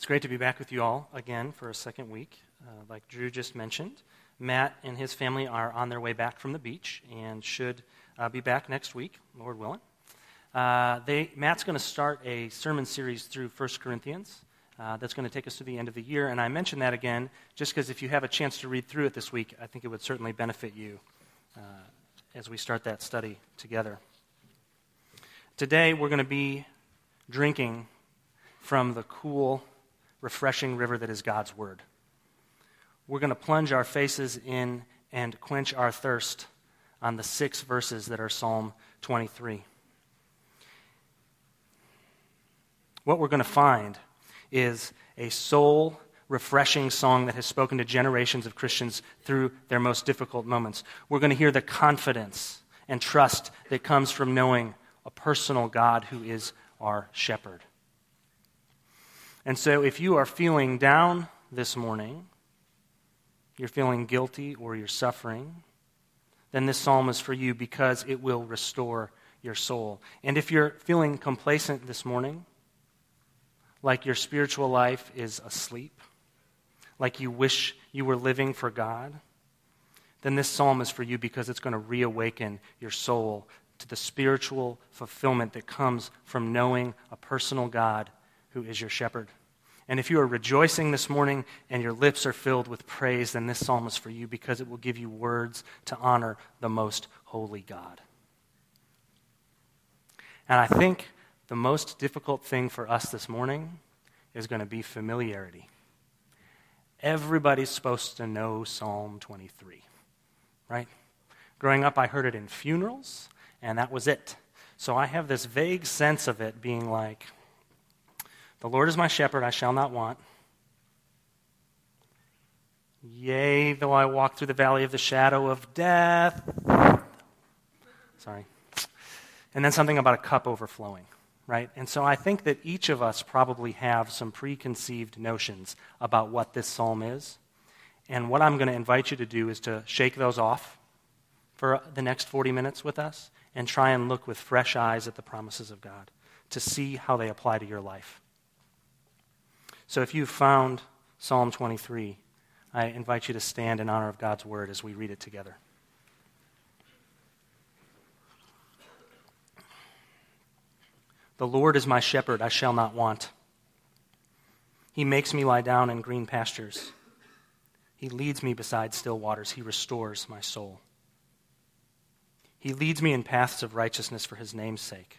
It's great to be back with you all again for a second week. Uh, like Drew just mentioned, Matt and his family are on their way back from the beach and should uh, be back next week, Lord willing. Uh, they, Matt's going to start a sermon series through 1 Corinthians. Uh, that's going to take us to the end of the year. And I mention that again just because if you have a chance to read through it this week, I think it would certainly benefit you uh, as we start that study together. Today, we're going to be drinking from the cool, refreshing river that is God's Word. We're going to plunge our faces in and quench our thirst on the six verses that are Psalm 23. What we're going to find is a soul refreshing song that has spoken to generations of Christians through their most difficult moments. We're going to hear the confidence and trust that comes from knowing a personal God who is our shepherd. And so, if you are feeling down this morning, you're feeling guilty or you're suffering, then this psalm is for you because it will restore your soul. And if you're feeling complacent this morning, like your spiritual life is asleep, like you wish you were living for God, then this psalm is for you because it's going to reawaken your soul to the spiritual fulfillment that comes from knowing a personal God who is your shepherd. And if you are rejoicing this morning and your lips are filled with praise, then this psalm is for you because it will give you words to honor the most holy God. And I think the most difficult thing for us this morning is going to be familiarity. Everybody's supposed to know Psalm 23, right? Growing up, I heard it in funerals, and that was it. So I have this vague sense of it being like, the Lord is my shepherd, I shall not want. Yea, though I walk through the valley of the shadow of death. Sorry. And then something about a cup overflowing right? And so I think that each of us probably have some preconceived notions about what this psalm is. And what I'm going to invite you to do is to shake those off for the next 40 minutes with us and try and look with fresh eyes at the promises of God to see how they apply to your life. So if you've found Psalm 23, I invite you to stand in honor of God's word as we read it together. The Lord is my shepherd, I shall not want. He makes me lie down in green pastures. He leads me beside still waters. He restores my soul. He leads me in paths of righteousness for his name's sake.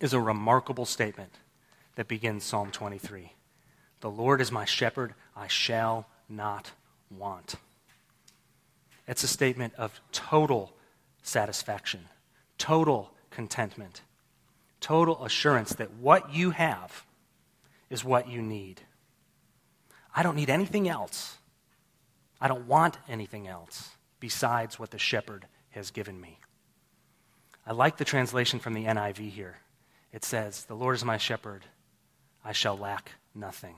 is a remarkable statement that begins Psalm 23. The Lord is my shepherd, I shall not want. It's a statement of total satisfaction, total contentment, total assurance that what you have is what you need. I don't need anything else. I don't want anything else besides what the shepherd has given me. I like the translation from the NIV here. It says, The Lord is my shepherd, I shall lack nothing.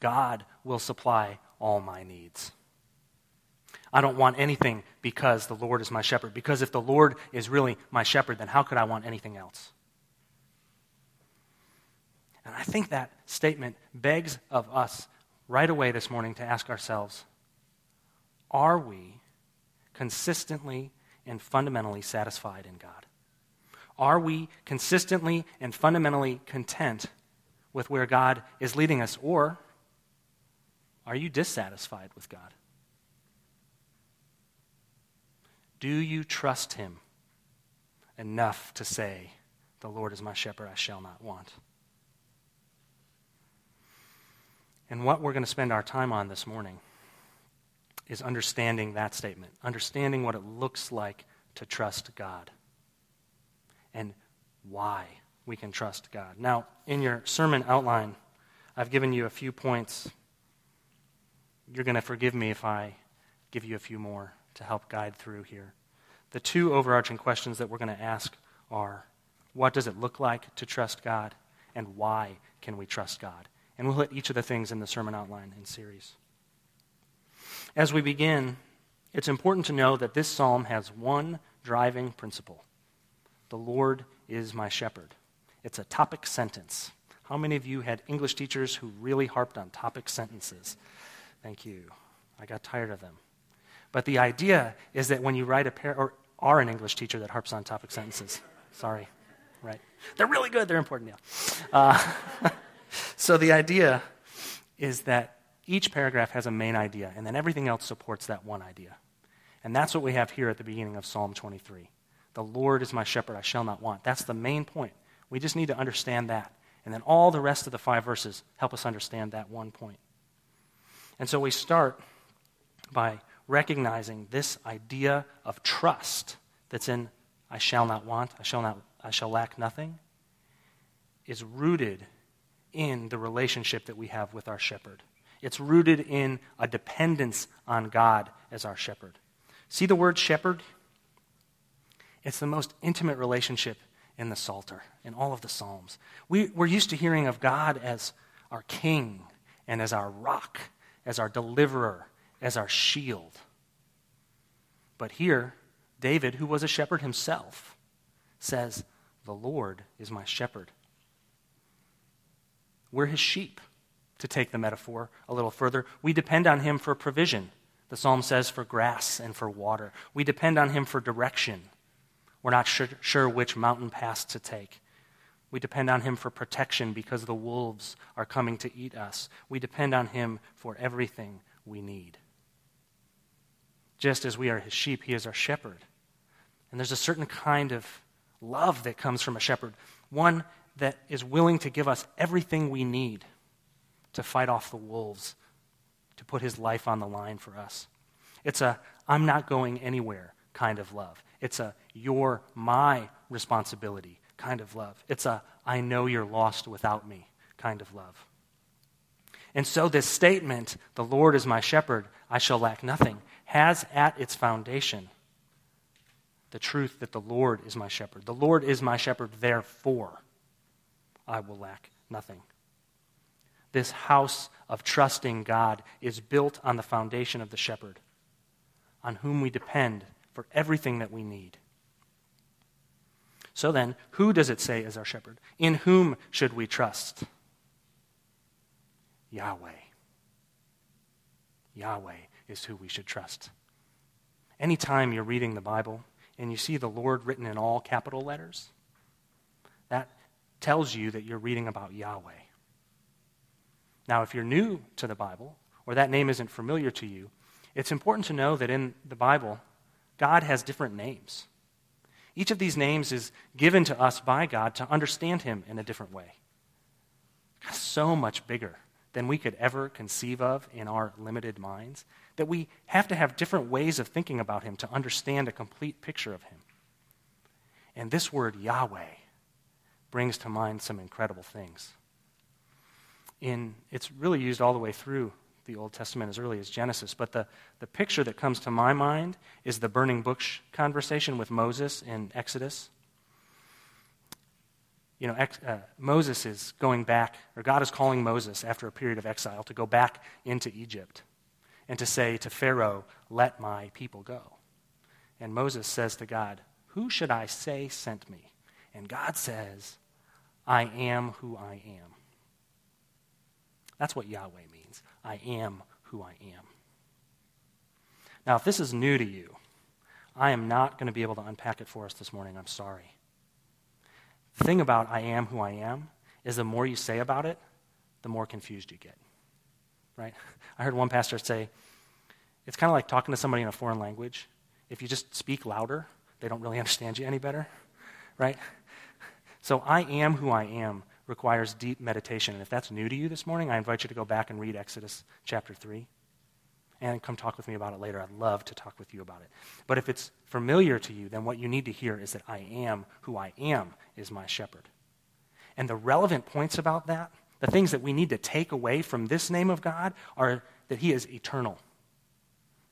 God will supply all my needs. I don't want anything because the Lord is my shepherd. Because if the Lord is really my shepherd, then how could I want anything else? And I think that statement begs of us right away this morning to ask ourselves are we consistently and fundamentally satisfied in God? Are we consistently and fundamentally content with where God is leading us? Or are you dissatisfied with God? Do you trust him enough to say, The Lord is my shepherd, I shall not want? And what we're going to spend our time on this morning is understanding that statement, understanding what it looks like to trust God, and why we can trust God. Now, in your sermon outline, I've given you a few points. You're going to forgive me if I give you a few more to help guide through here. The two overarching questions that we're going to ask are what does it look like to trust God? And why can we trust God? And we'll hit each of the things in the sermon outline in series. As we begin, it's important to know that this psalm has one driving principle The Lord is my shepherd. It's a topic sentence. How many of you had English teachers who really harped on topic sentences? Thank you. I got tired of them. But the idea is that when you write a pair, or are an English teacher that harps on topic sentences, sorry, right? They're really good, they're important, yeah. Uh, so the idea is that each paragraph has a main idea, and then everything else supports that one idea. And that's what we have here at the beginning of Psalm 23. The Lord is my shepherd, I shall not want. That's the main point. We just need to understand that. And then all the rest of the five verses help us understand that one point. And so we start by recognizing this idea of trust that's in I shall not want, I shall not I shall lack nothing is rooted in the relationship that we have with our shepherd. It's rooted in a dependence on God as our shepherd. See the word shepherd? It's the most intimate relationship in the Psalter, in all of the Psalms. We, we're used to hearing of God as our king and as our rock, as our deliverer, as our shield. But here, David, who was a shepherd himself, says, The Lord is my shepherd. We're his sheep, to take the metaphor a little further. We depend on him for provision. The psalm says for grass and for water. We depend on him for direction. We're not sure, sure which mountain pass to take. We depend on him for protection because the wolves are coming to eat us. We depend on him for everything we need. Just as we are his sheep, he is our shepherd. And there's a certain kind of love that comes from a shepherd, one that is willing to give us everything we need to fight off the wolves, to put his life on the line for us. It's a I'm not going anywhere kind of love. It's a you're my responsibility kind of love. It's a I know you're lost without me kind of love. And so, this statement, the Lord is my shepherd, I shall lack nothing, has at its foundation the truth that the Lord is my shepherd. The Lord is my shepherd, therefore I will lack nothing. This house of trusting God is built on the foundation of the shepherd, on whom we depend for everything that we need. So then, who does it say is our shepherd? In whom should we trust? Yahweh. Yahweh is who we should trust. Anytime you're reading the Bible and you see the Lord written in all capital letters, that tells you that you're reading about Yahweh. Now, if you're new to the Bible, or that name isn't familiar to you, it's important to know that in the Bible, God has different names. Each of these names is given to us by God to understand Him in a different way. God's so much bigger than we could ever conceive of in our limited minds, that we have to have different ways of thinking about Him to understand a complete picture of Him. And this word, Yahweh, brings to mind some incredible things. In, it's really used all the way through the Old Testament as early as Genesis, but the, the picture that comes to my mind is the burning bush conversation with Moses in Exodus you know, ex, uh, Moses is going back, or God is calling Moses after a period of exile to go back into Egypt and to say to Pharaoh, Let my people go. And Moses says to God, Who should I say sent me? And God says, I am who I am. That's what Yahweh means. I am who I am. Now, if this is new to you, I am not going to be able to unpack it for us this morning. I'm sorry. The thing about I am who I am is the more you say about it, the more confused you get. Right? I heard one pastor say, it's kind of like talking to somebody in a foreign language. If you just speak louder, they don't really understand you any better. Right? So I am who I am requires deep meditation. And if that's new to you this morning, I invite you to go back and read Exodus chapter 3 and come talk with me about it later. I'd love to talk with you about it. But if it's familiar to you, then what you need to hear is that I am who I am is my shepherd. And the relevant points about that, the things that we need to take away from this name of God, are that He is eternal.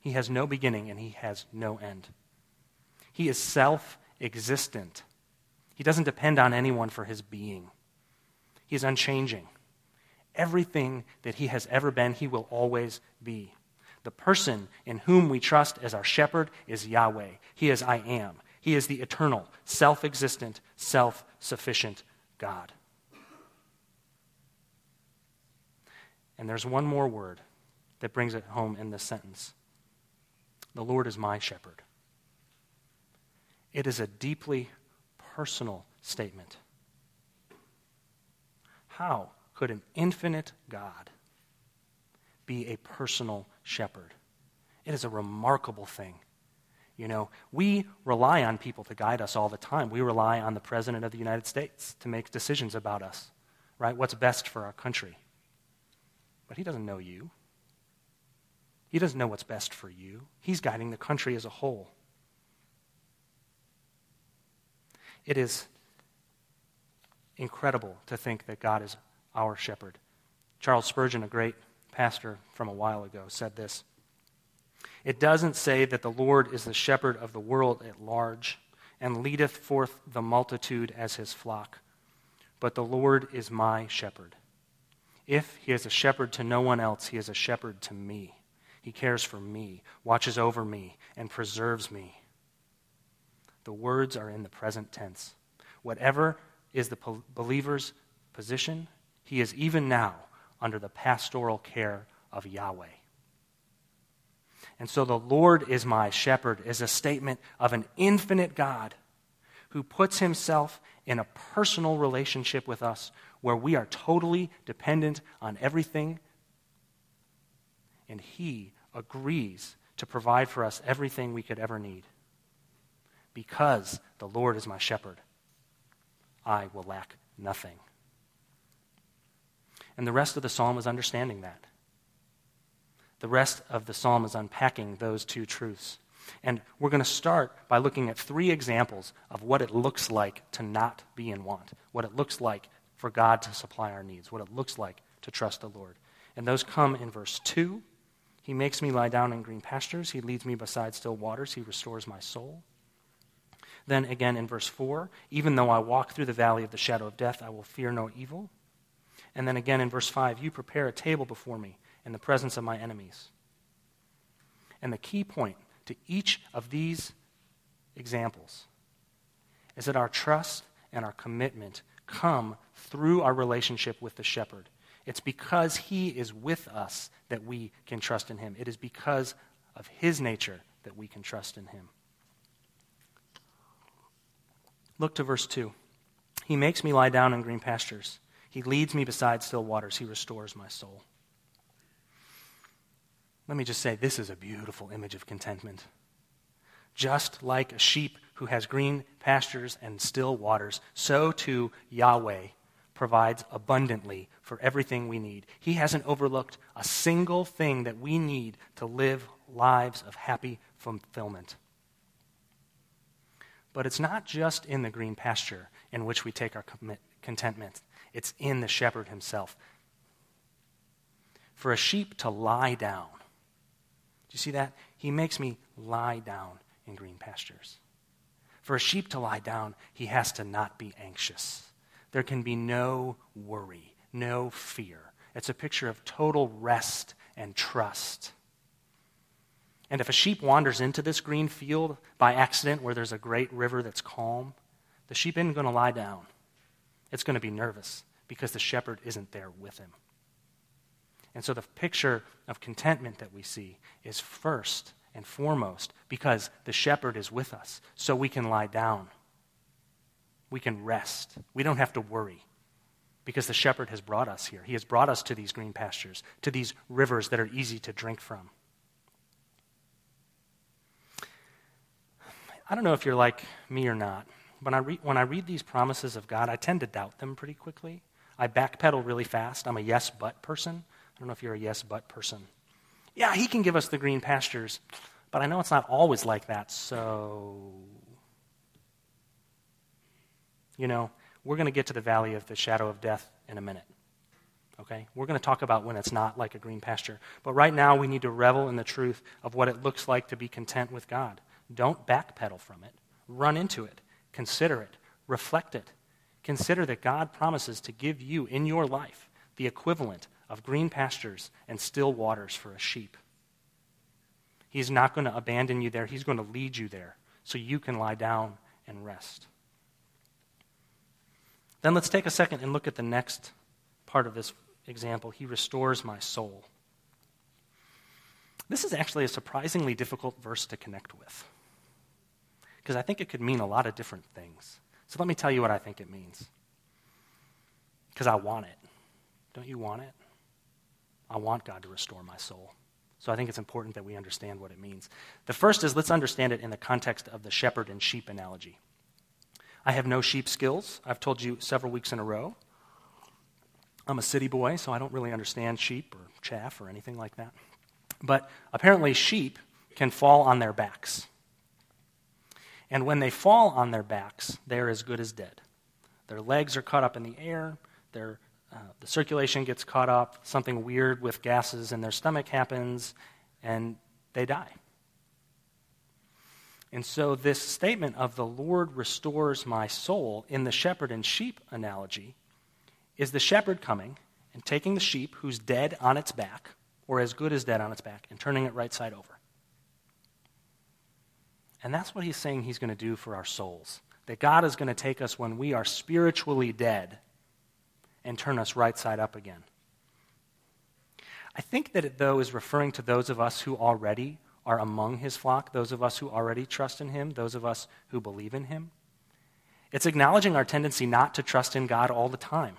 He has no beginning and He has no end. He is self existent. He doesn't depend on anyone for His being. He is unchanging. Everything that He has ever been, He will always be. The person in whom we trust as our shepherd is Yahweh. He is I am. He is the eternal, self existent, self sufficient God. And there's one more word that brings it home in this sentence The Lord is my shepherd. It is a deeply personal statement. How could an infinite God be a personal shepherd? It is a remarkable thing. You know, we rely on people to guide us all the time. We rely on the President of the United States to make decisions about us, right? What's best for our country. But he doesn't know you. He doesn't know what's best for you. He's guiding the country as a whole. It is incredible to think that God is our shepherd. Charles Spurgeon, a great pastor from a while ago, said this it doesn't say that the Lord is the shepherd of the world at large and leadeth forth the multitude as his flock, but the Lord is my shepherd. If he is a shepherd to no one else, he is a shepherd to me. He cares for me, watches over me, and preserves me. The words are in the present tense. Whatever is the believer's position, he is even now under the pastoral care of Yahweh. And so the Lord is my shepherd is a statement of an infinite God who puts himself in a personal relationship with us where we are totally dependent on everything. And he agrees to provide for us everything we could ever need. Because the Lord is my shepherd, I will lack nothing. And the rest of the psalm is understanding that. The rest of the psalm is unpacking those two truths. And we're going to start by looking at three examples of what it looks like to not be in want, what it looks like for God to supply our needs, what it looks like to trust the Lord. And those come in verse 2. He makes me lie down in green pastures. He leads me beside still waters. He restores my soul. Then again in verse 4 even though I walk through the valley of the shadow of death, I will fear no evil. And then again in verse 5 you prepare a table before me in the presence of my enemies. And the key point to each of these examples is that our trust and our commitment come through our relationship with the shepherd. It's because he is with us that we can trust in him. It is because of his nature that we can trust in him. Look to verse 2. He makes me lie down in green pastures. He leads me beside still waters. He restores my soul. Let me just say this is a beautiful image of contentment. Just like a sheep who has green pastures and still waters, so too Yahweh provides abundantly for everything we need. He hasn't overlooked a single thing that we need to live lives of happy fulfillment. But it's not just in the green pasture in which we take our contentment, it's in the shepherd himself. For a sheep to lie down do you see that? He makes me lie down in green pastures. For a sheep to lie down, he has to not be anxious. There can be no worry, no fear. It's a picture of total rest and trust. And if a sheep wanders into this green field by accident where there's a great river that's calm, the sheep isn't going to lie down. It's going to be nervous because the shepherd isn't there with him. And so the picture of contentment that we see is first and foremost because the shepherd is with us, so we can lie down. We can rest. We don't have to worry because the shepherd has brought us here. He has brought us to these green pastures, to these rivers that are easy to drink from. I don't know if you're like me or not. When I, re- when I read these promises of God, I tend to doubt them pretty quickly. I backpedal really fast. I'm a yes but person. I don't know if you're a yes but person. Yeah, he can give us the green pastures, but I know it's not always like that, so. You know, we're going to get to the valley of the shadow of death in a minute. Okay? We're going to talk about when it's not like a green pasture. But right now, we need to revel in the truth of what it looks like to be content with God. Don't backpedal from it, run into it, consider it, reflect it. Consider that God promises to give you in your life the equivalent of green pastures and still waters for a sheep. He's not going to abandon you there, He's going to lead you there so you can lie down and rest. Then let's take a second and look at the next part of this example. He restores my soul. This is actually a surprisingly difficult verse to connect with because I think it could mean a lot of different things. So let me tell you what I think it means. Because I want it. Don't you want it? I want God to restore my soul. So I think it's important that we understand what it means. The first is let's understand it in the context of the shepherd and sheep analogy. I have no sheep skills. I've told you several weeks in a row. I'm a city boy, so I don't really understand sheep or chaff or anything like that. But apparently, sheep can fall on their backs. And when they fall on their backs, they're as good as dead. Their legs are caught up in the air, their, uh, the circulation gets caught up, something weird with gases in their stomach happens, and they die. And so, this statement of the Lord restores my soul in the shepherd and sheep analogy is the shepherd coming and taking the sheep who's dead on its back, or as good as dead on its back, and turning it right side over. And that's what he's saying he's going to do for our souls. That God is going to take us when we are spiritually dead and turn us right side up again. I think that it, though, is referring to those of us who already are among his flock, those of us who already trust in him, those of us who believe in him. It's acknowledging our tendency not to trust in God all the time,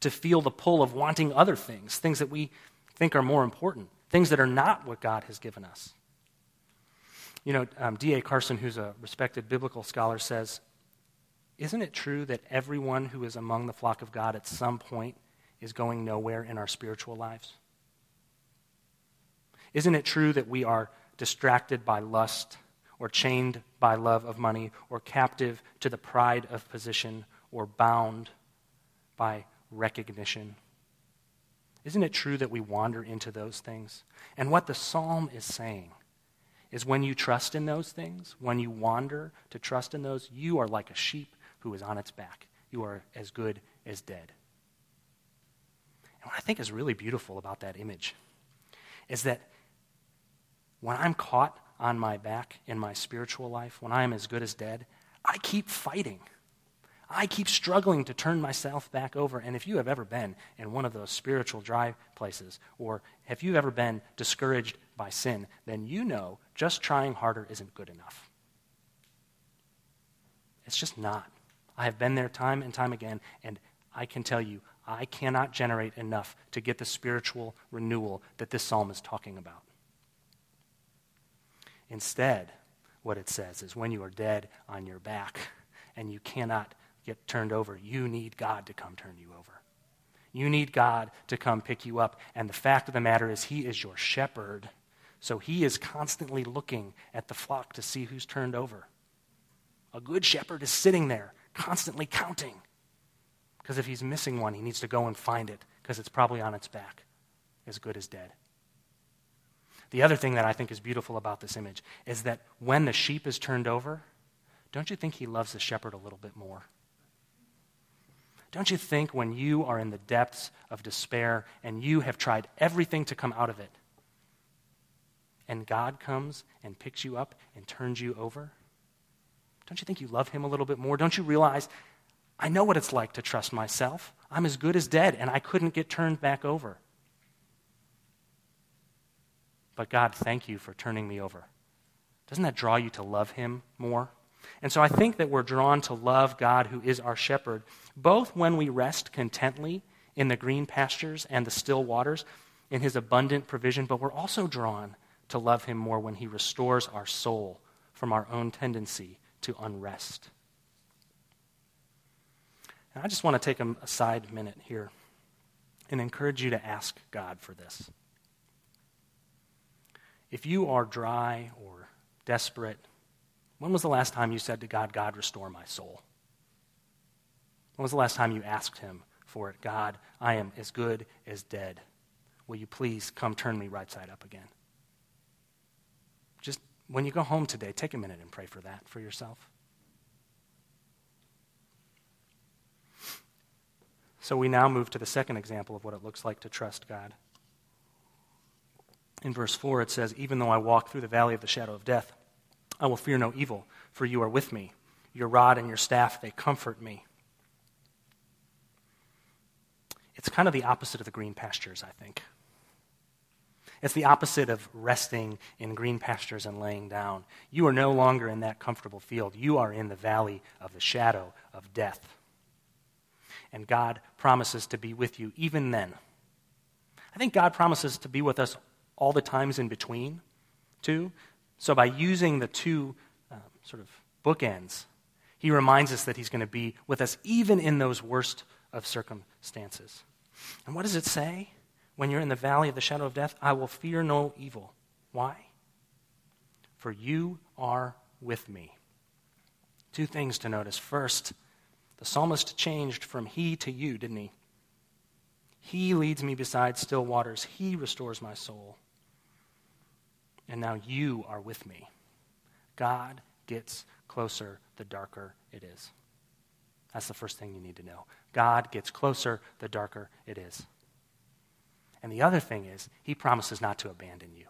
to feel the pull of wanting other things, things that we think are more important, things that are not what God has given us. You know, um, D.A. Carson, who's a respected biblical scholar, says, Isn't it true that everyone who is among the flock of God at some point is going nowhere in our spiritual lives? Isn't it true that we are distracted by lust, or chained by love of money, or captive to the pride of position, or bound by recognition? Isn't it true that we wander into those things? And what the psalm is saying is when you trust in those things, when you wander to trust in those, you are like a sheep who is on its back. You are as good as dead. And what I think is really beautiful about that image is that when I'm caught on my back in my spiritual life, when I am as good as dead, I keep fighting. I keep struggling to turn myself back over. And if you have ever been in one of those spiritual dry places, or if you've ever been discouraged by sin, then you know just trying harder isn't good enough. It's just not. I have been there time and time again, and I can tell you, I cannot generate enough to get the spiritual renewal that this psalm is talking about. Instead, what it says is when you are dead on your back and you cannot get turned over, you need God to come turn you over. You need God to come pick you up. And the fact of the matter is, He is your shepherd. So He is constantly looking at the flock to see who's turned over. A good shepherd is sitting there, constantly counting. Because if he's missing one, he needs to go and find it, because it's probably on its back, as good as dead. The other thing that I think is beautiful about this image is that when the sheep is turned over, don't you think he loves the shepherd a little bit more? Don't you think when you are in the depths of despair and you have tried everything to come out of it, and God comes and picks you up and turns you over? Don't you think you love him a little bit more? Don't you realize I know what it's like to trust myself? I'm as good as dead, and I couldn't get turned back over. But God, thank you for turning me over. Doesn't that draw you to love him more? And so I think that we're drawn to love God, who is our shepherd, both when we rest contently in the green pastures and the still waters, in his abundant provision, but we're also drawn to love him more when he restores our soul from our own tendency to unrest. And I just want to take a, side minute here and encourage you to ask God for this. If you are dry or desperate when was the last time you said to God, God, restore my soul? When was the last time you asked Him for it? God, I am as good as dead. Will you please come turn me right side up again? When you go home today, take a minute and pray for that for yourself. So we now move to the second example of what it looks like to trust God. In verse 4, it says, Even though I walk through the valley of the shadow of death, I will fear no evil, for you are with me. Your rod and your staff, they comfort me. It's kind of the opposite of the green pastures, I think. It's the opposite of resting in green pastures and laying down. You are no longer in that comfortable field. You are in the valley of the shadow of death. And God promises to be with you even then. I think God promises to be with us all the times in between, too. So by using the two um, sort of bookends, he reminds us that he's going to be with us even in those worst of circumstances. And what does it say? When you're in the valley of the shadow of death, I will fear no evil. Why? For you are with me. Two things to notice. First, the psalmist changed from he to you, didn't he? He leads me beside still waters. He restores my soul. And now you are with me. God gets closer the darker it is. That's the first thing you need to know. God gets closer the darker it is. And the other thing is, he promises not to abandon you.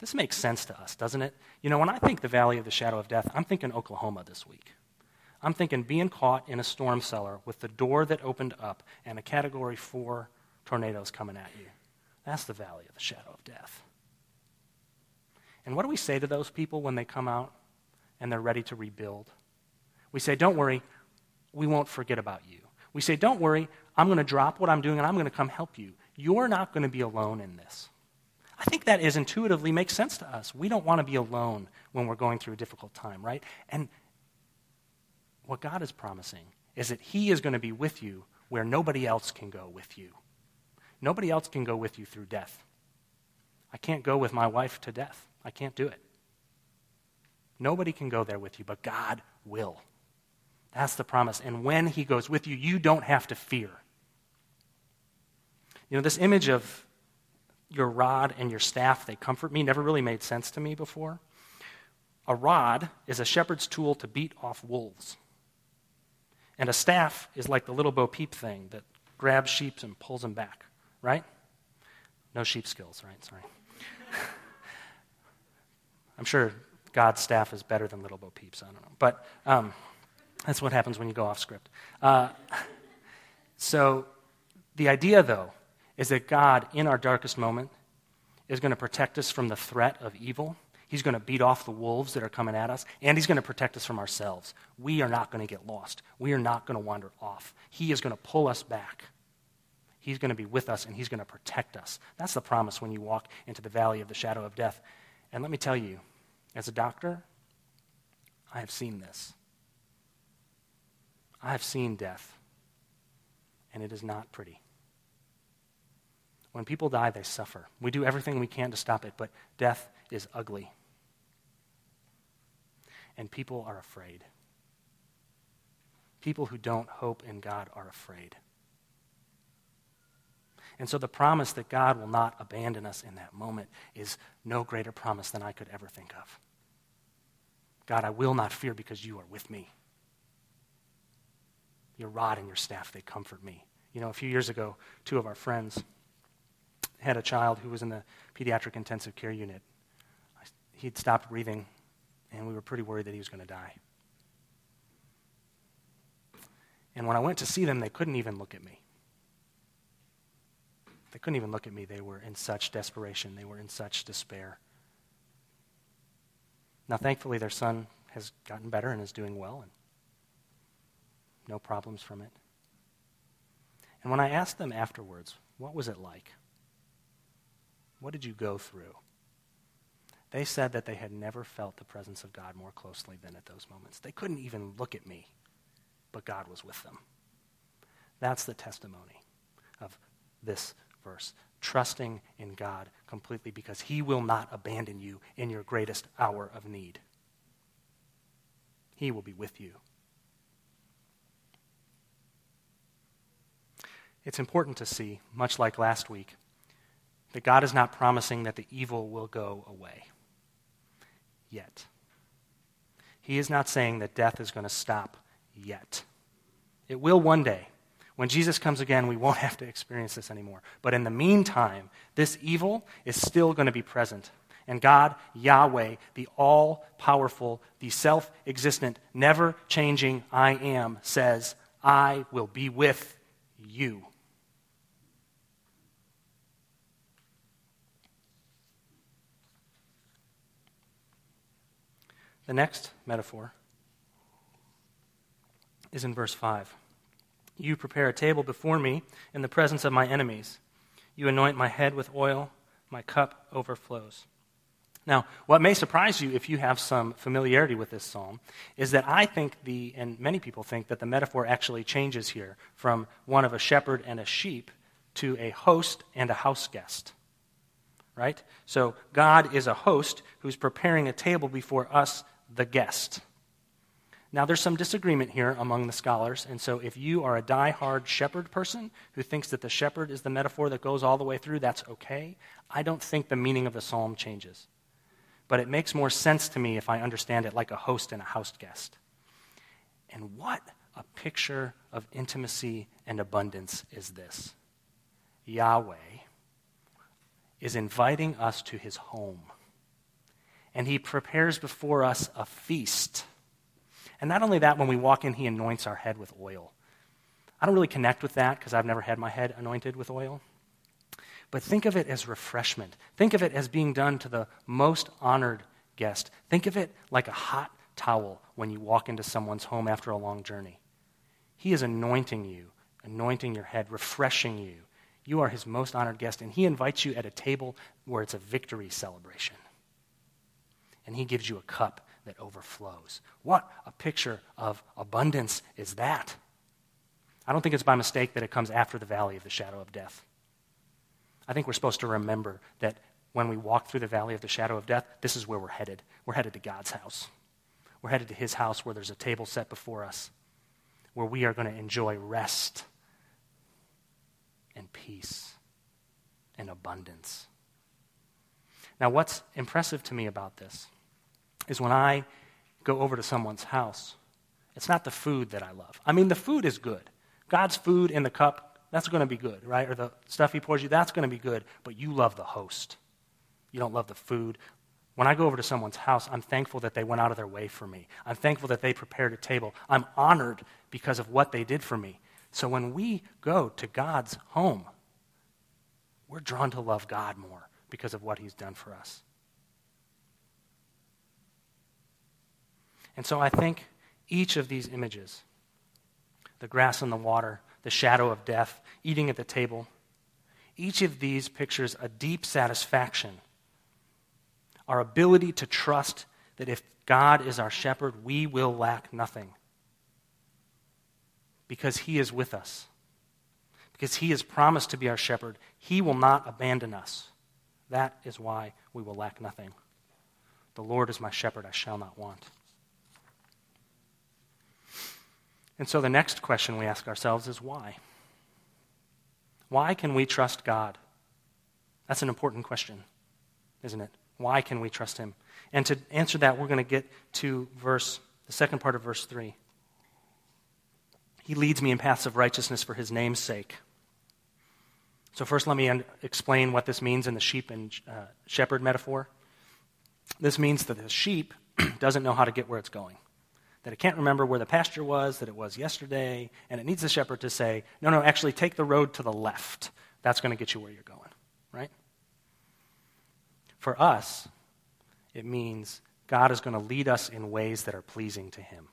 This makes sense to us, doesn't it? You know, when I think the valley of the shadow of death, I'm thinking Oklahoma this week. I'm thinking being caught in a storm cellar with the door that opened up and a category four tornadoes coming at you. That's the valley of the shadow of death. And what do we say to those people when they come out and they're ready to rebuild? We say, Don't worry, we won't forget about you. We say, Don't worry, I'm going to drop what I'm doing and I'm going to come help you. You're not going to be alone in this. I think that is intuitively makes sense to us. We don't want to be alone when we're going through a difficult time, right? And what God is promising is that He is going to be with you where nobody else can go with you. Nobody else can go with you through death. I can't go with my wife to death. I can't do it. Nobody can go there with you, but God will. That's the promise. And when He goes with you, you don't have to fear. You know, this image of your rod and your staff, they comfort me, never really made sense to me before. A rod is a shepherd's tool to beat off wolves. And a staff is like the little Bo Peep thing that grabs sheep and pulls them back, right? No sheep skills, right? Sorry. I'm sure God's staff is better than little Bo Peep's. I don't know. But um, that's what happens when you go off script. Uh, so the idea, though, is that God, in our darkest moment, is going to protect us from the threat of evil. He's going to beat off the wolves that are coming at us, and He's going to protect us from ourselves. We are not going to get lost. We are not going to wander off. He is going to pull us back. He's going to be with us, and He's going to protect us. That's the promise when you walk into the valley of the shadow of death. And let me tell you, as a doctor, I have seen this. I have seen death, and it is not pretty. When people die, they suffer. We do everything we can to stop it, but death is ugly. And people are afraid. People who don't hope in God are afraid. And so the promise that God will not abandon us in that moment is no greater promise than I could ever think of. God, I will not fear because you are with me. Your rod and your staff, they comfort me. You know, a few years ago, two of our friends, had a child who was in the pediatric intensive care unit. He'd stopped breathing, and we were pretty worried that he was going to die. And when I went to see them, they couldn't even look at me. They couldn't even look at me. They were in such desperation, they were in such despair. Now, thankfully, their son has gotten better and is doing well, and no problems from it. And when I asked them afterwards, what was it like? What did you go through? They said that they had never felt the presence of God more closely than at those moments. They couldn't even look at me, but God was with them. That's the testimony of this verse. Trusting in God completely because He will not abandon you in your greatest hour of need. He will be with you. it's important to see, much like last week, that God is not promising that the evil will go away yet. He is not saying that death is going to stop yet. It will one day. When Jesus comes again, we won't have to experience this anymore. But in the meantime, this evil is still going to be present. And God, Yahweh, the all powerful, the self existent, never changing I am, says, I will be with you. The next metaphor is in verse 5. You prepare a table before me in the presence of my enemies. You anoint my head with oil, my cup overflows. Now, what may surprise you if you have some familiarity with this psalm is that I think the, and many people think that the metaphor actually changes here from one of a shepherd and a sheep to a host and a house guest. Right? So God is a host who's preparing a table before us the guest. Now, there's some disagreement here among the scholars, and so if you are a die-hard shepherd person who thinks that the shepherd is the metaphor that goes all the way through, that's okay. I don't think the meaning of the psalm changes. But it makes more sense to me if I understand it like a host and a house guest. And what a picture of intimacy and abundance is this Yahweh is inviting us to his home and he prepares before us a feast. And not only that, when we walk in, he anoints our head with oil. I don't really connect with that because I've never had my head anointed with oil. But think of it as refreshment. Think of it as being done to the most honored guest. Think of it like a hot towel when you walk into someone's home after a long journey. He is anointing you, anointing your head, refreshing you. You are his most honored guest, and he invites you at a table where it's a victory celebration and he gives you a cup that overflows. What a picture of abundance is that? I don't think it's by mistake that it comes after the valley of the shadow of death. I think we're supposed to remember that when we walk through the valley of the shadow of death, this is where we're headed. We're headed to God's house. We're headed to his house where there's a table set before us, where we are going to enjoy rest and peace and abundance. Now, what's impressive to me about this is when I go over to someone's house, it's not the food that I love. I mean, the food is good. God's food in the cup, that's going to be good, right? Or the stuff He pours you, that's going to be good. But you love the host. You don't love the food. When I go over to someone's house, I'm thankful that they went out of their way for me. I'm thankful that they prepared a table. I'm honored because of what they did for me. So when we go to God's home, we're drawn to love God more because of what He's done for us. And so I think each of these images the grass and the water, the shadow of death, eating at the table each of these pictures a deep satisfaction. Our ability to trust that if God is our shepherd, we will lack nothing. Because he is with us. Because he has promised to be our shepherd, he will not abandon us. That is why we will lack nothing. The Lord is my shepherd, I shall not want. And so the next question we ask ourselves is why? Why can we trust God? That's an important question, isn't it? Why can we trust Him? And to answer that, we're going to get to verse, the second part of verse 3. He leads me in paths of righteousness for His name's sake. So, first, let me un- explain what this means in the sheep and uh, shepherd metaphor. This means that the sheep doesn't know how to get where it's going that it can't remember where the pasture was, that it was yesterday, and it needs the shepherd to say, no, no, actually take the road to the left. That's going to get you where you're going, right? For us, it means God is going to lead us in ways that are pleasing to Him.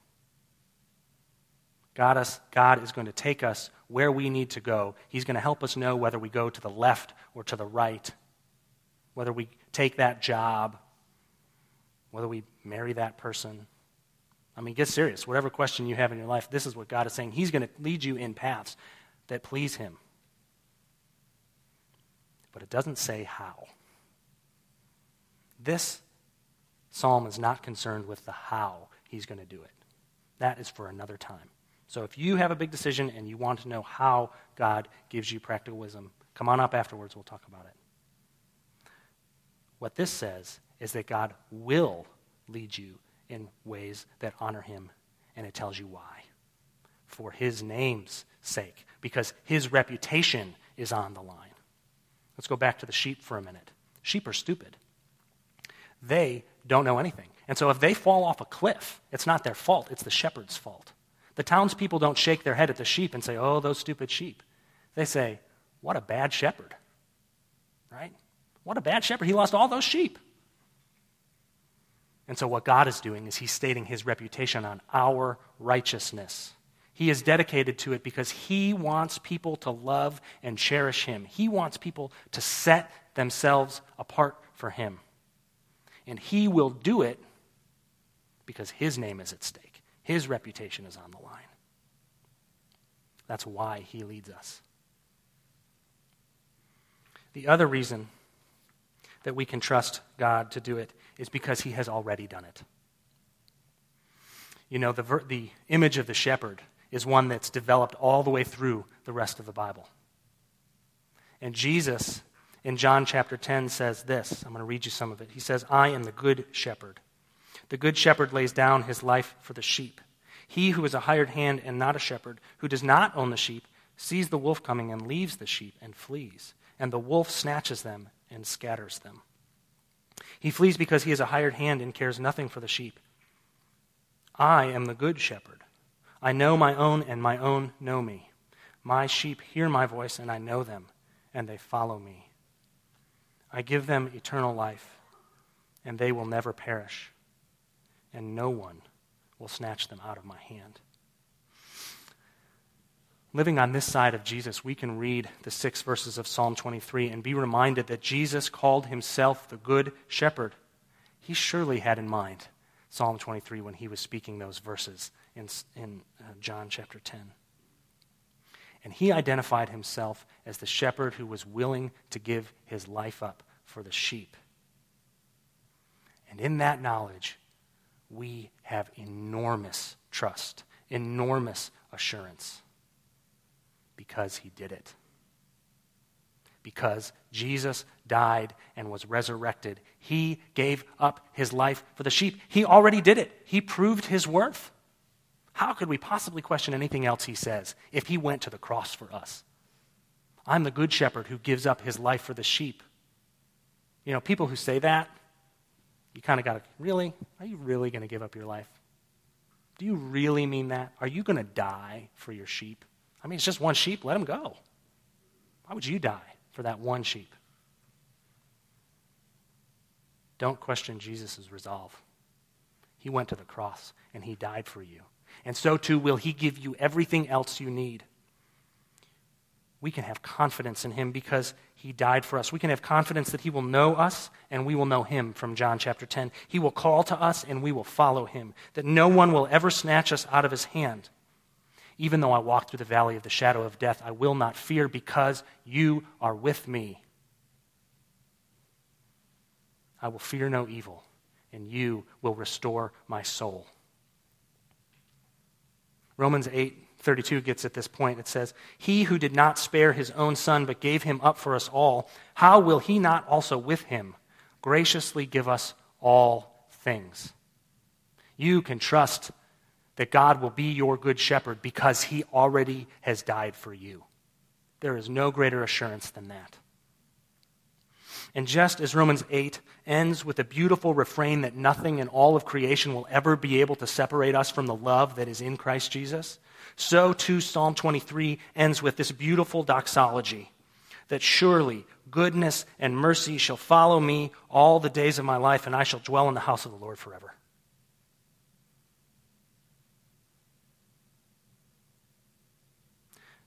God, us, God is going to take us where we need to go. He's going to help us know whether we go to the left or to the right, whether we take that job, whether we marry that person, I mean, get serious. Whatever question you have in your life, this is what God is saying. He's going to lead you in paths that please Him. But it doesn't say how. This psalm is not concerned with the how He's going to do it. That is for another time. So if you have a big decision and you want to know how God gives you practical wisdom, come on up afterwards. We'll talk about it. What this says is that God will lead you in ways that honor him, and it tells you why. For his name's sake, because his reputation is on the line. Let's go back to the sheep for a minute. Sheep are stupid. They don't know anything. And so if they fall off a cliff, it's not their fault, it's the shepherd's fault. The townspeople don't shake their head at the sheep and say, oh, those stupid sheep. They say, what a bad shepherd. Right? What a bad shepherd. He lost all those sheep. And so, what God is doing is He's stating His reputation on our righteousness. He is dedicated to it because He wants people to love and cherish Him. He wants people to set themselves apart for Him. And He will do it because His name is at stake, His reputation is on the line. That's why He leads us. The other reason that we can trust God to do it is because he has already done it. You know, the, ver- the image of the shepherd is one that's developed all the way through the rest of the Bible. And Jesus, in John chapter 10, says this. I'm going to read you some of it. He says, I am the good shepherd. The good shepherd lays down his life for the sheep. He who is a hired hand and not a shepherd, who does not own the sheep, sees the wolf coming and leaves the sheep and flees. And the wolf snatches them and scatters them. He flees because he is a hired hand and cares nothing for the sheep. I am the good shepherd. I know my own, and my own know me. My sheep hear my voice, and I know them, and they follow me. I give them eternal life, and they will never perish, and no one will snatch them out of my hand living on this side of Jesus, we can read the six verses of Psalm 23 and be reminded that Jesus called himself the Good Shepherd. He surely had in mind Psalm 23 when he was speaking those verses in, in uh, John chapter 10. And he identified himself as the shepherd who was willing to give his life up for the sheep. And in that knowledge, we have enormous trust, enormous assurance because he did it. Because Jesus died and was resurrected, he gave up his life for the sheep. He already did it, he proved his worth. How could we possibly question anything else he says if he went to the cross for us? I'm the good shepherd who gives up his life for the sheep. You know, people who say that, you kind of got to, really? Are you really going to give up your life? Do you really mean that? Are you going to die for your sheep? I mean, it's just one sheep. Let him go. Why would you die for that one sheep? Don't question Jesus' resolve. He went to the cross and he died for you. And so too will he give you everything else you need. We can have confidence in him because he died for us. We can have confidence that he will know us and we will know him from John chapter 10. He will call to us and we will follow him. That no one will ever snatch us out of his hand. Even though I walk through the valley of the shadow of death, I will not fear because you are with me. I will fear no evil, and you will restore my soul. Romans 8 32 gets at this point. It says, He who did not spare his own son, but gave him up for us all, how will he not also with him graciously give us all things? You can trust that God will be your good shepherd because he already has died for you. There is no greater assurance than that. And just as Romans 8 ends with a beautiful refrain that nothing in all of creation will ever be able to separate us from the love that is in Christ Jesus, so too Psalm 23 ends with this beautiful doxology that surely goodness and mercy shall follow me all the days of my life, and I shall dwell in the house of the Lord forever.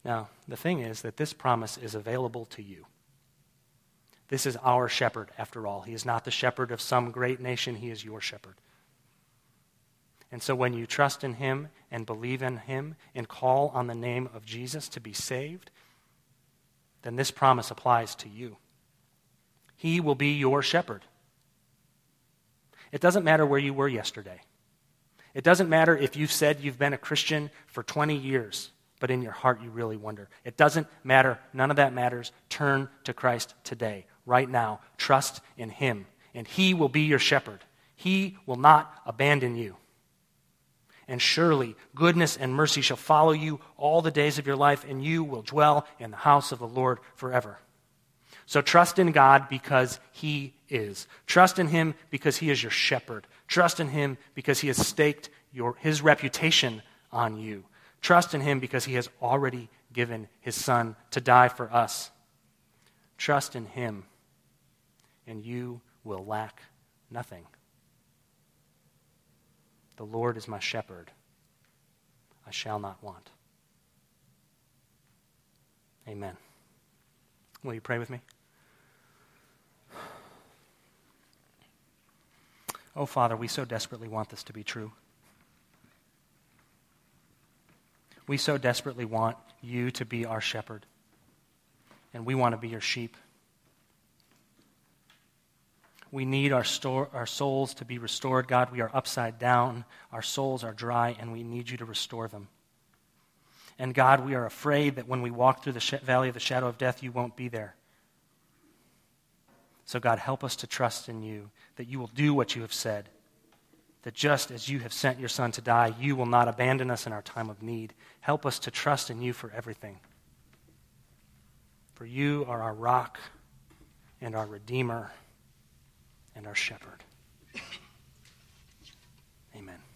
Now, the thing is that this promise is available to you. This is our shepherd, after all. He is not the shepherd of some great nation, he is your shepherd. And so when you trust in him and believe in him and call on the name of Jesus to be saved, then this promise applies to you. He will be your shepherd. It doesn't matter where you were yesterday. It doesn't matter if you've said you've been a Christian for 20 years, but in your heart you really wonder. It doesn't matter. None of that matters. Turn to Christ today, right now. Trust in Him, and He will be your shepherd. He will not abandon you. And surely goodness and mercy shall follow you all the days of your life, and you will dwell in the house of the Lord forever. So trust in God because He is. Trust in Him because He is your shepherd. Trust in Him because He has staked your, His reputation on you. Trust in Him because He has already given His Son to die for us. Trust in Him, and you will lack nothing. The Lord is my shepherd. I shall not want. Amen. Will you pray with me? Oh, Father, we so desperately want this to be true. We so desperately want you to be our shepherd, and we want to be your sheep. We need our, store, our souls to be restored. God, we are upside down. Our souls are dry, and we need you to restore them. And God, we are afraid that when we walk through the sh- valley of the shadow of death, you won't be there. So, God, help us to trust in you, that you will do what you have said. That just as you have sent your Son to die, you will not abandon us in our time of need. Help us to trust in you for everything. For you are our rock and our Redeemer and our shepherd. Amen.